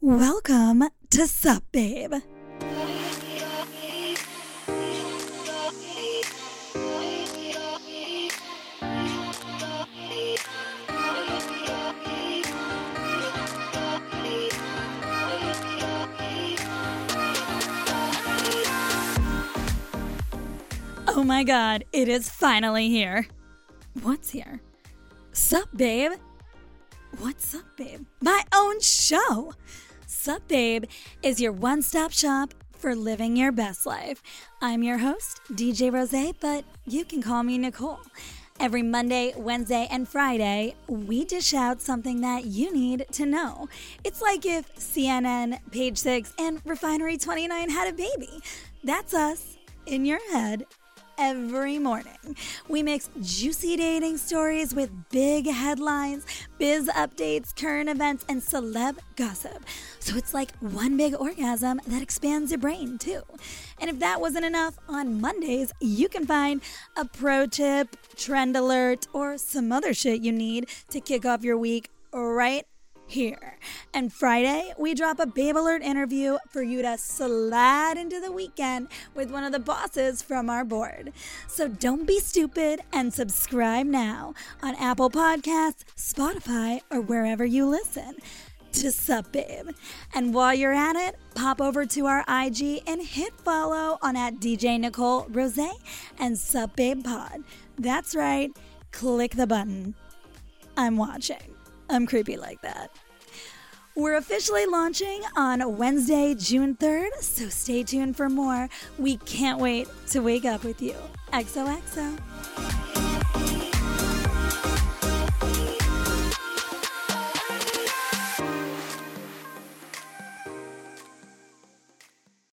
Welcome to Sup Babe. Oh my god, it is finally here. What's here? Sup, babe? What's up, babe? My own show. Sup, babe is your one stop shop for living your best life. I'm your host, DJ Rose, but you can call me Nicole. Every Monday, Wednesday, and Friday, we dish out something that you need to know. It's like if CNN, Page Six, and Refinery 29 had a baby. That's us in your head every morning. We mix juicy dating stories with big headlines, biz updates, current events, and celeb gossip. So it's like one big orgasm that expands your brain, too. And if that wasn't enough, on Mondays, you can find a pro tip, trend alert, or some other shit you need to kick off your week right here. And Friday, we drop a Babe Alert interview for you to slide into the weekend with one of the bosses from our board. So don't be stupid and subscribe now on Apple Podcasts, Spotify, or wherever you listen to Sup Babe. And while you're at it, pop over to our IG and hit follow on at DJ Nicole Rose and Sup Babe Pod. That's right, click the button. I'm watching. I'm creepy like that. We're officially launching on Wednesday, June 3rd, so stay tuned for more. We can't wait to wake up with you. XOXO.